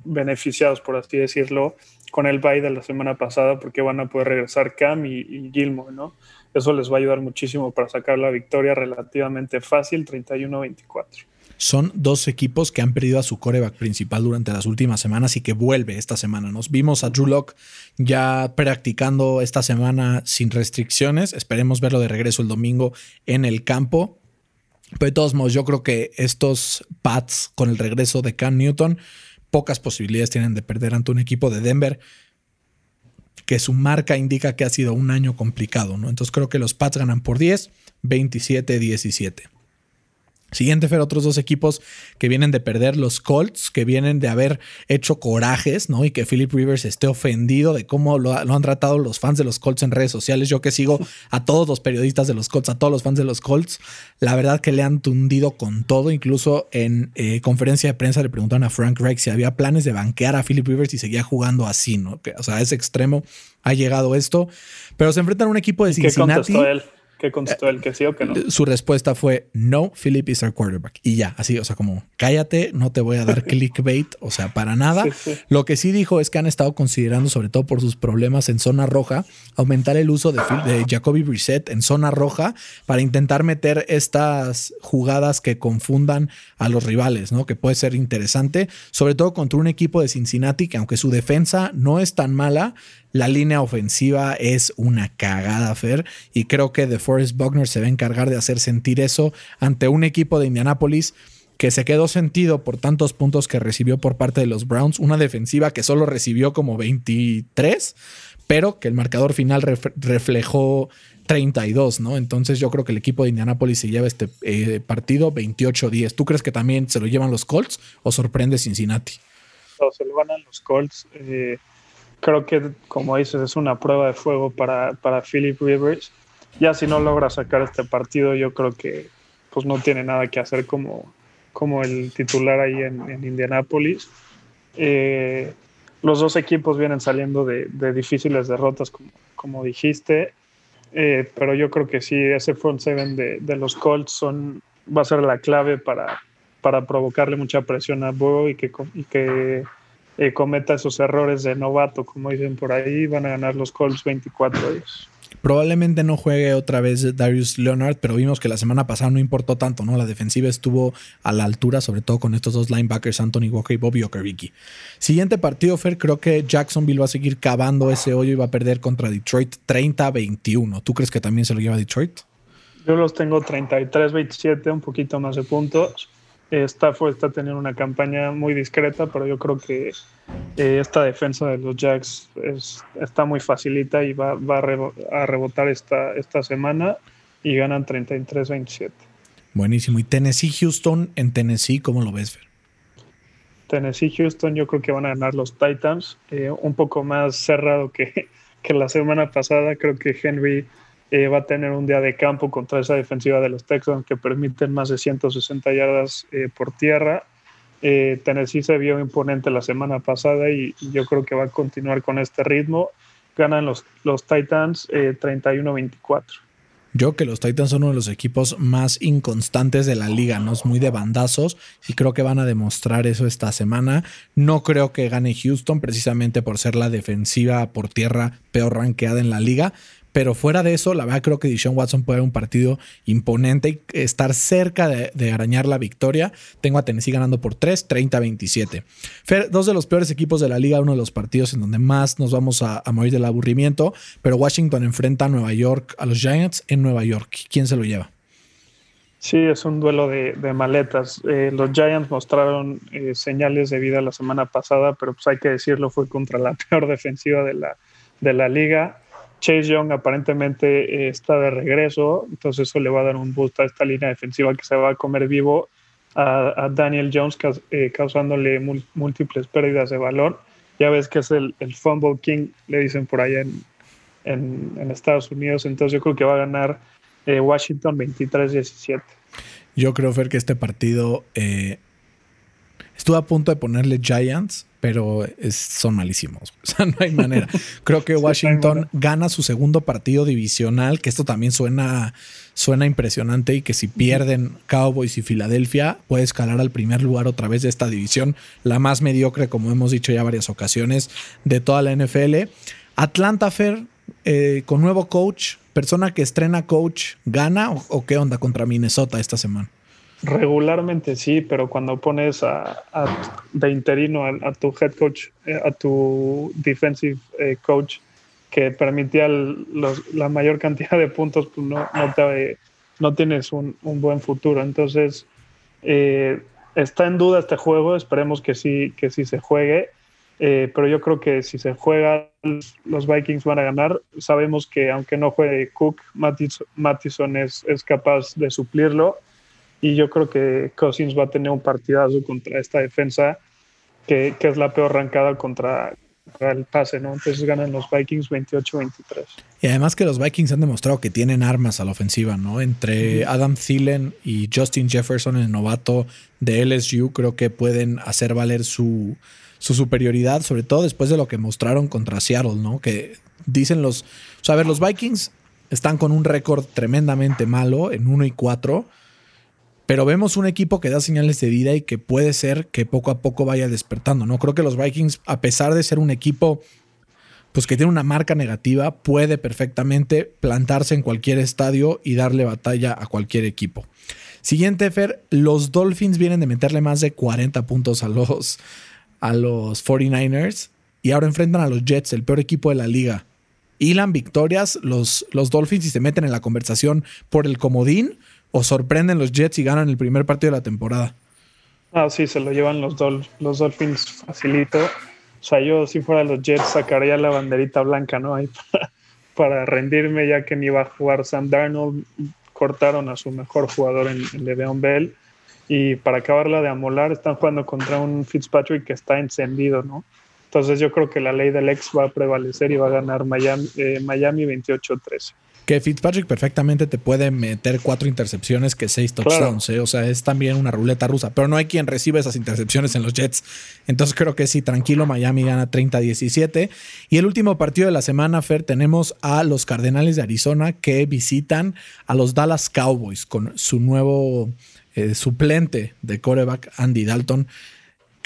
beneficiados, por así decirlo, con el bye de la semana pasada, porque van a poder regresar Cam y, y Gilmore, ¿no? Eso les va a ayudar muchísimo para sacar la victoria relativamente fácil, 31-24. Son dos equipos que han perdido a su coreback principal durante las últimas semanas y que vuelve esta semana. Nos vimos a Drew Locke ya practicando esta semana sin restricciones. Esperemos verlo de regreso el domingo en el campo. Pero de todos modos, yo creo que estos Pats con el regreso de Cam Newton, pocas posibilidades tienen de perder ante un equipo de Denver que su marca indica que ha sido un año complicado, ¿no? Entonces creo que los Pats ganan por 10, 27-17. Siguiente, Fer, otros dos equipos que vienen de perder, los Colts, que vienen de haber hecho corajes, ¿no? Y que Philip Rivers esté ofendido de cómo lo, han tratado los fans de los Colts en redes sociales. Yo que sigo a todos los periodistas de los Colts, a todos los fans de los Colts, la verdad que le han tundido con todo. Incluso en eh, conferencia de prensa le preguntaron a Frank Reich si había planes de banquear a Philip Rivers y seguía jugando así, ¿no? o sea, a ese extremo ha llegado esto. Pero se enfrentan a un equipo de Cincinnati. ¿Qué él? ¿Qué contestó él? ¿Que sí o que no? Su respuesta fue, no, Philip is our quarterback. Y ya, así, o sea, como, cállate, no te voy a dar clickbait, o sea, para nada. Lo que sí dijo es que han estado considerando, sobre todo por sus problemas en zona roja, aumentar el uso de, de Jacoby Brissett en zona roja para intentar meter estas jugadas que confundan a los rivales, ¿no? Que puede ser interesante, sobre todo contra un equipo de Cincinnati que aunque su defensa no es tan mala, la línea ofensiva es una cagada, Fer, y creo que DeForest Buckner se va a encargar de hacer sentir eso ante un equipo de Indianápolis que se quedó sentido por tantos puntos que recibió por parte de los Browns, una defensiva que solo recibió como 23, pero que el marcador final reflejó 32, ¿no? Entonces yo creo que el equipo de Indianápolis se lleva este eh, partido 28-10. ¿Tú crees que también se lo llevan los Colts o sorprende Cincinnati? No, se lo van a los Colts. Eh, creo que, como dices, es una prueba de fuego para, para Philip Rivers. Ya si no logra sacar este partido, yo creo que pues no tiene nada que hacer como, como el titular ahí en, en Indianápolis. Eh, los dos equipos vienen saliendo de, de difíciles derrotas, como, como dijiste, eh, pero yo creo que sí, ese front seven de, de, los Colts son, va a ser la clave para, para provocarle mucha presión a Burrow y que, y que eh, cometa esos errores de novato, como dicen por ahí, van a ganar los Colts 24 días. Probablemente no juegue otra vez Darius Leonard, pero vimos que la semana pasada no importó tanto, ¿no? La defensiva estuvo a la altura, sobre todo con estos dos linebackers, Anthony Walker y Bobby Okereke. Siguiente partido, Fer, creo que Jacksonville va a seguir cavando ese hoyo y va a perder contra Detroit 30-21. ¿Tú crees que también se lo lleva Detroit? Yo los tengo 33-27, un poquito más de puntos. Stafford está teniendo una campaña muy discreta, pero yo creo que eh, esta defensa de los Jacks es, está muy facilita y va, va a, rebotar esta, esta semana y ganan 33-27. Buenísimo. ¿Y Tennessee Houston en Tennessee cómo lo ves, Fer? Tennessee Houston yo creo que van a ganar los Titans, eh, un poco más cerrado que, que la semana pasada. Creo que Henry eh, va a tener un día de campo contra esa defensiva de los Texans que permiten más de 160 yardas eh, por tierra. Eh, Tennessee se vio imponente la semana pasada y, yo creo que va a continuar con este ritmo. Ganan los, los Titans 31-24. Yo que los Titans son uno de los equipos más inconstantes de la liga, ¿no? Es muy de bandazos y creo que van a demostrar eso esta semana. No creo que gane Houston precisamente por ser la defensiva por tierra peor ranqueada en la liga, pero fuera de eso, la verdad creo que Dishon Watson puede dar un partido imponente y estar cerca de, arañar la victoria. Tengo a Tennessee ganando por 3, 30-27. dos de los peores equipos de la liga, uno de los partidos en donde más nos vamos a, morir del aburrimiento. Pero Washington enfrenta a Nueva York, a los Giants en Nueva York. ¿Quién se lo lleva? Sí, es un duelo de, maletas. Eh, los Giants mostraron eh, señales de vida la semana pasada, pero pues hay que decirlo, fue contra la peor defensiva de la, de la liga. Chase Young aparentemente eh, está de regreso, entonces eso le va a dar un boost a esta línea defensiva que se va a comer vivo a, Daniel Jones, eh, causándole múltiples pérdidas de valor. Ya ves que es el, Fumble King, le dicen por allá en, Estados Unidos, entonces yo creo que va a ganar eh, Washington 23-17. Yo creo, Fer, que este partido estuve a punto de ponerle Giants, pero son malísimos. O sea, no hay manera. Creo que Washington gana su segundo partido divisional, que esto también suena, suena impresionante y que si pierden Cowboys y Filadelfia, puede escalar al primer lugar otra vez de esta división, la más mediocre, como hemos dicho ya varias ocasiones, de toda la NFL. Atlanta Fair, eh, con nuevo coach, persona que estrena coach, ¿gana o qué onda contra Minnesota esta semana? Regularmente sí, pero cuando pones a, de interino a, tu head coach, eh, a tu defensive eh, coach, que permitía la mayor cantidad de puntos, pues no, no, te, no tienes un, buen futuro. Entonces, eh, está en duda este juego, esperemos que sí, que sí se juegue, pero yo creo que si se juega, los Vikings van a ganar. Sabemos que aunque no juegue Cook, Mattison es, es capaz de suplirlo y yo creo que Cousins va a tener un partidazo contra esta defensa que, es la peor arrancada contra, el pase, ¿no? Entonces ganan los Vikings 28-23. Y además que los Vikings han demostrado que tienen armas a la ofensiva, ¿no? Entre Adam Thielen y Justin Jefferson, el novato de LSU, creo que pueden hacer valer su, su superioridad, sobre todo después de lo que mostraron contra Seattle, ¿no? Que dicen los... O sea, a ver, los Vikings están con un récord tremendamente malo en 1 y 4 pero vemos un equipo que da señales de vida y que puede ser que poco a poco vaya despertando. No creo que los Vikings, a pesar de ser un equipo pues que tiene una marca negativa, puede perfectamente plantarse en cualquier estadio y darle batalla a cualquier equipo. Siguiente, Fer, los Dolphins vienen de meterle más de 40 puntos a los, a los 49ers y ahora enfrentan a los Jets, el peor equipo de la liga. Hilan victorias los, los Dolphins y se meten en la conversación por el comodín o sorprenden los Jets y ganan el primer partido de la temporada? Ah, sí, se lo llevan los, los Dolphins facilito. O sea, yo si fuera los Jets sacaría la banderita blanca, ¿no? Ahí para, rendirme ya que ni iba a jugar Sam Darnold. Cortaron a su mejor jugador en, en Bell. Y para acabarla de amolar, están jugando contra un Fitzpatrick que está encendido, ¿no? Entonces yo creo que la ley del ex va a prevalecer y va a ganar Miami, eh, Miami 28-13 que Fitzpatrick perfectamente te puede meter cuatro intercepciones que seis touchdowns. ¿eh? O sea, es también una ruleta rusa. Pero no hay quien reciba esas intercepciones en los Jets. Entonces creo que sí, tranquilo, Miami gana 30-17. Y el último partido de la semana, Fer, tenemos a los Cardenales de Arizona que visitan a los Dallas Cowboys con su nuevo eh, suplente de coreback, Andy Dalton.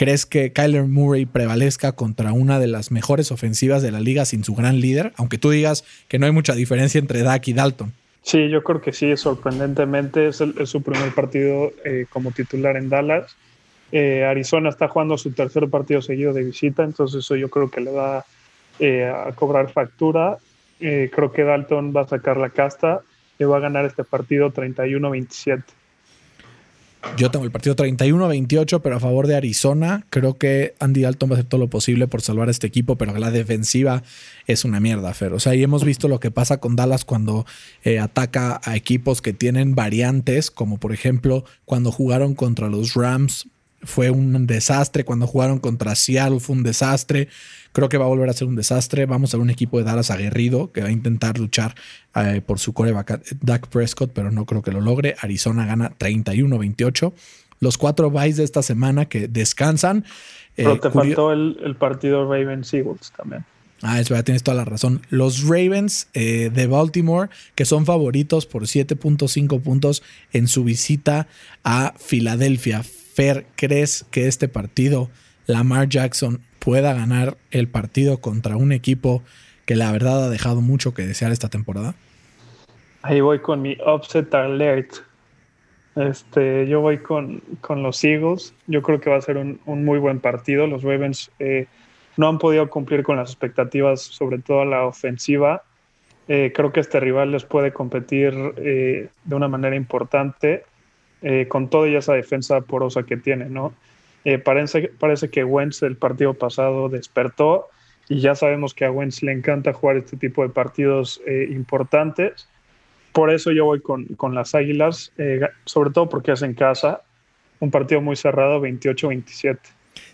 ¿Crees que Kyler Murray prevalezca contra una de las mejores ofensivas de la liga sin su gran líder? Aunque tú digas que no hay mucha diferencia entre Dak y Dalton. Sí, yo creo que sí, sorprendentemente es, su primer partido eh, como titular en Dallas. Eh, Arizona está jugando su tercer partido seguido de visita, entonces eso yo creo que le va eh, a cobrar factura. creo que Dalton va a sacar la casta y va a ganar este partido 31-27. Yo tengo el partido 31-28, pero a favor de Arizona. Creo que Andy Dalton va a hacer todo lo posible por salvar a este equipo, pero la defensiva es una mierda, Fer. O sea, y hemos visto lo que pasa con Dallas cuando eh, ataca a equipos que tienen variantes, como por ejemplo cuando jugaron contra los Rams fue un desastre. Cuando jugaron contra Seattle fue un desastre. Creo que va a volver a ser un desastre. Vamos a ver un equipo de Dallas aguerrido que va a intentar luchar eh, por su coreback Dak Prescott, pero no creo que lo logre. Arizona gana 31-28. los cuatro byes de esta semana que descansan. Pero te faltó el, partido Ravens Eagles también. Ah, es verdad, tienes toda la razón. Los Ravens de Baltimore, que son favoritos por 7.5 puntos en su visita a Filadelfia. Fer, ¿crees que este partido, Lamar Jackson, pueda ganar el partido contra un equipo que la verdad ha dejado mucho que desear esta temporada? Ahí voy con mi upset alert. Este, yo voy con, los Eagles. Yo creo que va a ser un, muy buen partido. Los Ravens eh, no han podido cumplir con las expectativas, sobre todo la ofensiva. Eh, creo que este rival les puede competir eh, de una manera importante con toda esa defensa porosa que tiene, ¿no? parece, parece que Wentz el partido pasado despertó y ya sabemos que a Wentz le encanta jugar este tipo de partidos importantes por eso yo voy con, las Águilas, eh, sobre todo porque es en casa, un partido muy cerrado, 28-27.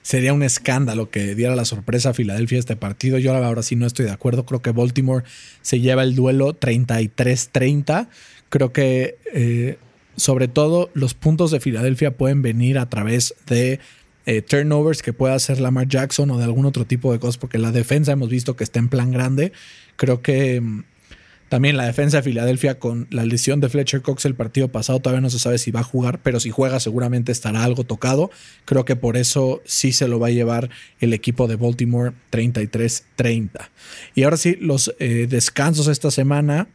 Sería un escándalo que diera la sorpresa a Filadelfia este partido. Yo ahora sí no estoy de acuerdo. Creo que Baltimore se lleva el duelo 33-30. Creo que eh, sobre todo los puntos de Filadelfia pueden venir a través de eh, turnovers que pueda hacer Lamar Jackson o de algún otro tipo de cosas, porque la defensa hemos visto que está en plan grande. Creo que mm, también la defensa de Filadelfia con la lesión de Fletcher Cox el partido pasado todavía no se sabe si va a jugar, pero si juega seguramente estará algo tocado. Creo que por eso sí se lo va a llevar el equipo de Baltimore 33-30. Y ahora sí, los eh, descansos esta semana.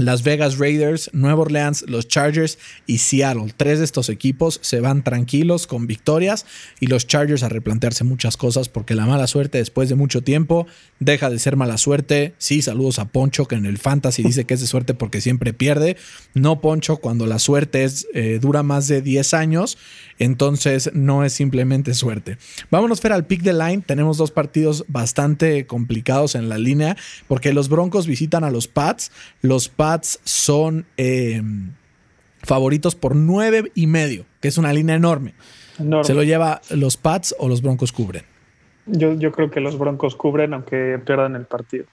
Las Vegas Raiders, Nueva Orleans, los Chargers y Seattle. Tres de estos equipos se van tranquilos con victorias y los Chargers a replantearse muchas cosas porque la mala suerte después de mucho tiempo deja de ser mala suerte. Sí, saludos a Poncho que en el fantasy dice que es de suerte porque siempre pierde. No Poncho cuando la suerte es, eh, dura más de 10 años, entonces no es simplemente suerte. Vámonos Fer al pick de line. Tenemos dos partidos bastante complicados en la línea porque los Broncos visitan a los Pats. Los Pats son em, favoritos por nueve y medio, que es una línea enorme. ¿Se lo lleva los Pats o los Broncos cubren? Yo, yo creo que los Broncos cubren aunque pierdan el partido.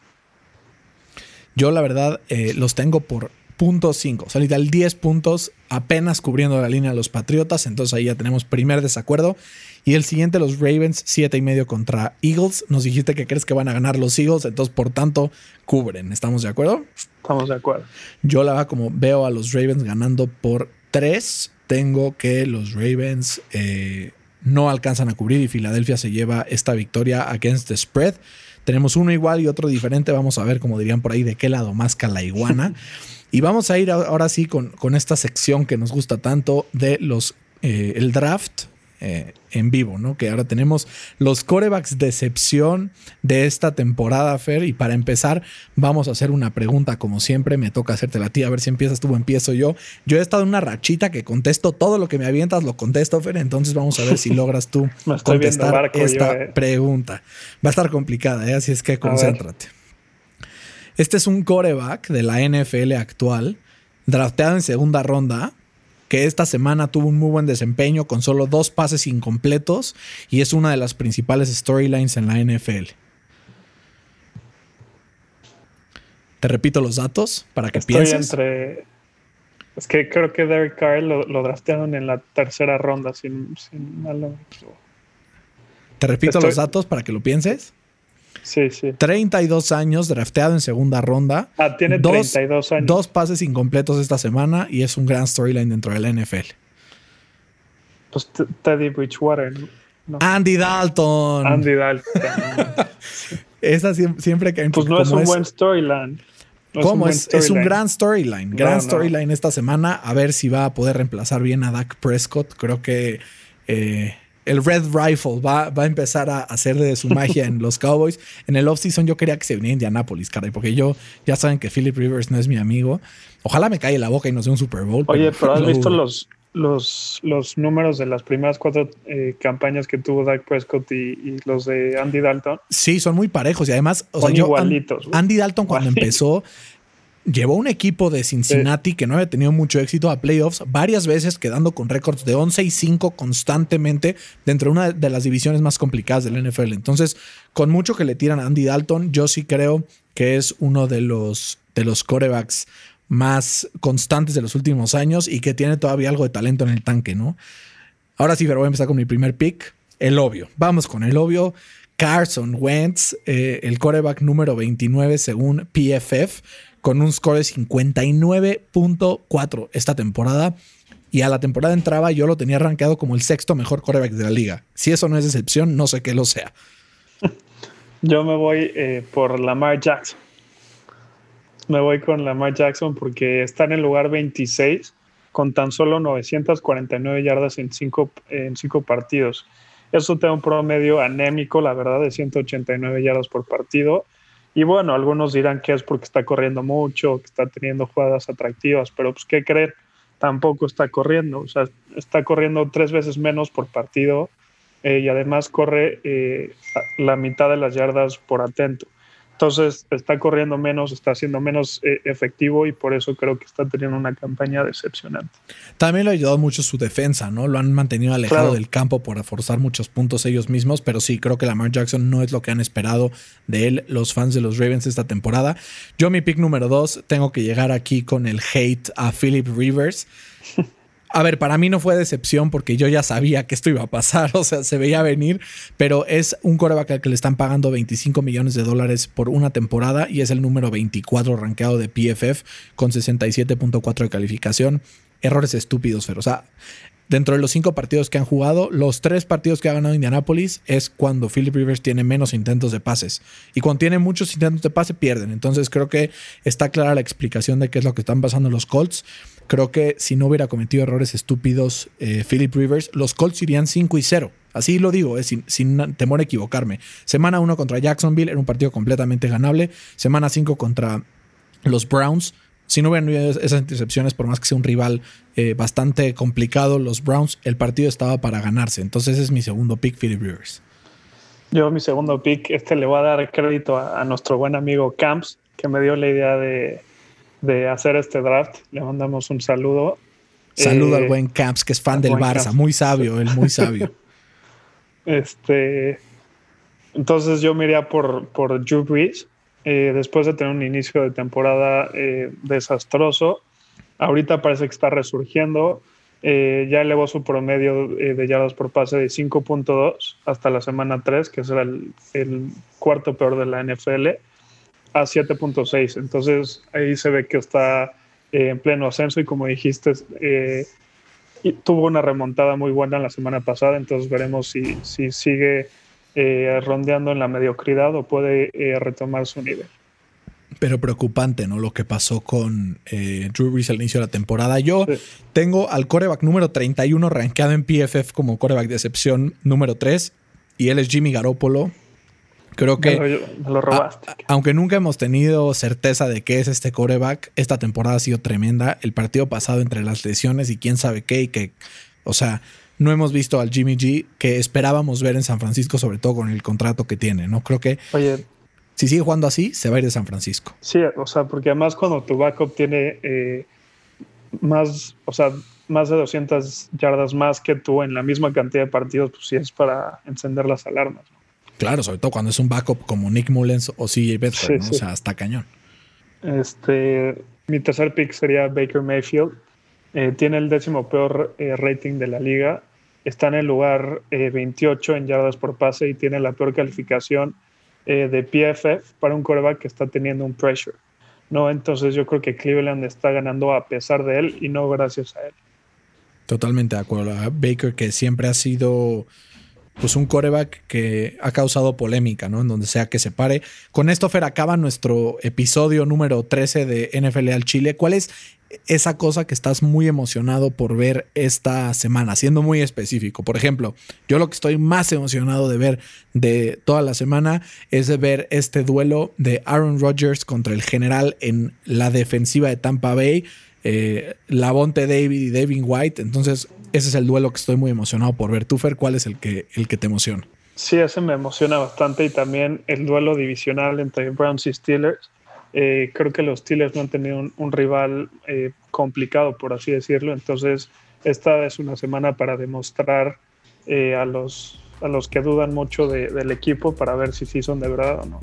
Yo la verdad eh, los tengo por 5, o sea, 10 puntos apenas cubriendo la línea de los Patriotas, entonces ahí ya tenemos primer desacuerdo. Y el siguiente, los Ravens, 7 y medio contra Eagles. Nos dijiste que crees que van a ganar los Eagles, entonces por tanto cubren. ¿Estamos de acuerdo? Estamos de acuerdo. Yo la verdad, como veo a los Ravens ganando por 3, tengo que los Ravens eh, no alcanzan a cubrir y Filadelfia se lleva esta victoria against the spread. Tenemos uno igual y otro diferente. Vamos a ver, como dirían por ahí, de qué lado más la iguana. Y vamos a ir ahora sí con, con esta sección que nos gusta tanto de los eh, el draft eh, en vivo, ¿no? Que ahora tenemos los corebacks decepción de esta temporada, Fer. Y para empezar, vamos a hacer una pregunta, como siempre. Me toca hacerte la tía, a ver si empiezas tú o empiezo yo. Yo he estado en una rachita que contesto todo lo que me avientas, lo contesto, Fer. Entonces vamos a ver si logras tú contestar esta eh. pregunta. Va a estar complicada, así es que concéntrate. Este es un coreback de la NFL actual, drafteado en segunda ronda, que esta semana tuvo un muy buen desempeño con solo dos pases incompletos y es una de las principales storylines en la NFL. Te repito los datos para que Estoy Entre... Es que creo que Derek Carr lo, draftearon en la tercera ronda, sin, malo. Te repito los datos para que lo pienses. Sí, sí. 32 años, drafteado en segunda ronda. Ah, tiene dos, 32 años. Dos pases incompletos esta semana y es un gran storyline dentro de la NFL. Pues Teddy Bridgewater. Andy Dalton. Andy Dalton. Esa siempre, que. Pues no es un buen storyline. ¿Cómo? Es, es, un gran storyline. Gran storyline esta semana. A ver si va a poder reemplazar bien a Dak Prescott. Creo que eh, el Red Rifle va, va a empezar a hacer de su magia en los Cowboys. En el offseason yo quería que se viniera a Indianapolis, caray, porque yo ya saben que Philip Rivers no es mi amigo. Ojalá me calle la boca y nos dé un Super Bowl. Oye, pero, ¿has visto los, los, los números de las primeras cuatro eh, campañas que tuvo Dak Prescott y, los de Andy Dalton? Sí, son muy parejos y además, o sea, yo, Andy Dalton cuando empezó llevó un equipo de Cincinnati que no había tenido mucho éxito a playoffs varias veces, quedando con récords de 11 y 5 constantemente dentro de una de las divisiones más complicadas del NFL. Entonces, con mucho que le tiran a Andy Dalton, yo sí creo que es uno de los, de los corebacks más constantes de los últimos años y que tiene todavía algo de talento en el tanque, ¿no? Ahora sí, pero voy a empezar con mi primer pick, el obvio. Vamos con el obvio. Carson Wentz, eh, el coreback número 29 según PFF, con un score de 59.4 esta temporada. Y a la temporada entraba, yo lo tenía rankeado como el sexto mejor coreback de la liga. Si eso no es excepción, no sé qué lo sea. Yo me voy eh, por Lamar Jackson. Me voy con Lamar Jackson porque está en el lugar 26 con tan solo 949 yardas en cinco, en cinco partidos. Eso tiene un promedio anémico, la verdad, de 189 yardas por partido. Y bueno, algunos dirán que es porque está corriendo mucho, que está teniendo jugadas atractivas, pero pues qué creer, tampoco está corriendo, o sea, está corriendo tres veces menos por partido eh, y además corre eh, la mitad de las yardas por atento. Entonces está corriendo menos, está siendo menos eh, efectivo y por eso creo que está teniendo una campaña decepcionante. También le ha ayudado mucho su defensa, ¿no? Lo han mantenido alejado del campo por forzar muchos puntos ellos mismos, pero sí, creo que Lamar Jackson no es lo que han esperado de él los fans de los Ravens esta temporada. Yo mi pick número dos, tengo que llegar aquí con el hate a Philip Rivers. A ver, para mí no fue decepción porque yo ya sabía que esto iba a pasar, o sea, se veía venir, pero es un coreback al que le están pagando 25 millones de dólares por una temporada y es el número 24 rankeado de PFF con 67.4 de calificación. Errores estúpidos, pero o sea, dentro de los cinco partidos que han jugado, los tres partidos que ha ganado Indianapolis es cuando Philip Rivers tiene menos intentos de pases. Y cuando tiene muchos intentos de pase, pierden. Entonces creo que está clara la explicación de qué es lo que están pasando los Colts. Creo que si no hubiera cometido errores estúpidos eh, Philip Rivers, los Colts irían 5 y 0. Así lo digo, eh, sin, temor a equivocarme. Semana 1 contra Jacksonville era un partido completamente ganable. Semana 5 contra los Browns. Si no hubieran habido esas intercepciones, por más que sea un rival eh, bastante complicado, los Browns, el partido estaba para ganarse. Entonces es mi segundo pick, Philip Rivers. Yo mi segundo pick, este le voy a dar crédito a nuestro buen amigo Camps, que me dio la idea de, de hacer este draft. Le mandamos un saludo. Saludo al eh, buen Camps, que es fan del Barça, muy sabio, él muy sabio. este, entonces yo me iría por, por Drew Brees, eh, después de tener un inicio de temporada eh, desastroso. Ahorita parece que está resurgiendo. ya elevó su promedio de yardas por pase de 5.2 hasta la semana 3, que será el, el cuarto peor de la NFL a 7.6. Entonces ahí se ve que está eh, en pleno ascenso y como dijiste, eh, tuvo una remontada muy buena la semana pasada, entonces veremos si, si sigue eh, rondeando en la mediocridad o puede retomar su nivel. Pero preocupante, ¿no? Lo que pasó con Drew Brees al inicio de la temporada. Yo tengo al coreback número 31 rankeado en PFF como coreback de excepción número 3 y él es Jimmy Garoppolo Creo que. lo, robaste. aunque nunca hemos tenido certeza de qué es este coreback, esta temporada ha sido tremenda. El partido pasado entre las lesiones y quién sabe qué, y que. O sea, no hemos visto al Jimmy G que esperábamos ver en San Francisco, sobre todo con el contrato que tiene, ¿no? Creo que. Oye. Si sigue jugando así, se va a ir de San Francisco. Sí, o sea, porque además cuando tu backup tiene eh, más, o sea, más de 200 yardas más que tú en la misma cantidad de partidos, pues sí es para encender las alarmas. Claro, sobre todo cuando es un backup como Nick Mullens o CJ Bedford, ¿no? O sea, hasta cañón. Este, mi tercer pick sería Baker Mayfield. Eh, tiene el décimo peor eh, rating de la liga. Está en el lugar 28 eh, en yardas por pase y tiene la peor calificación de PFF para un coreback que está teniendo un pressure. ¿no? Entonces yo creo que Cleveland está ganando a pesar de él y no gracias a él. Totalmente de acuerdo. Baker que siempre ha sido pues un coreback que ha causado polémica, ¿no? En donde sea que se pare. Con esto, Fer, acaba nuestro episodio número 13 de NFL al Chile. ¿Cuál es esa cosa que estás muy emocionado por ver esta semana? Siendo muy específico. Por ejemplo, yo lo que estoy más emocionado de ver de toda la semana es de ver este duelo de Aaron Rodgers contra el general en la defensiva de Tampa Bay. Eh, Lavonte David y David White. Entonces, ese es el duelo que estoy muy emocionado por ver. Tú, ¿cuál es el que, el que te emociona? Sí, ese me emociona bastante y también el duelo divisional entre Browns y Steelers. Eh, creo que los Steelers no han tenido un, rival eh, complicado, por así decirlo. Entonces, esta es una semana para demostrar eh, a, los, a los que dudan mucho del equipo para ver si sí son de verdad o no.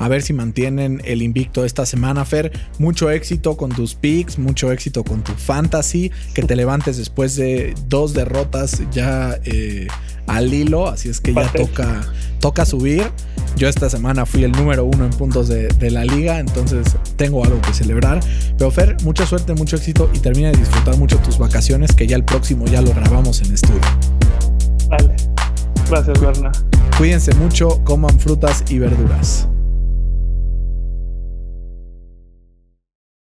A ver si mantienen el invicto esta semana, Fer. Mucho éxito con tus picks, mucho éxito con tu fantasy. Que te levantes después de dos derrotas ya eh, al hilo. Así es que ya toca, toca subir. Yo esta semana fui el número uno en puntos de, de, la liga, entonces tengo algo que celebrar. Pero Fer, mucha suerte, mucho éxito y termina de disfrutar mucho tus vacaciones, que ya el próximo ya lo grabamos en estudio. Vale. Gracias, Berna. Cuídense mucho, coman frutas y verduras.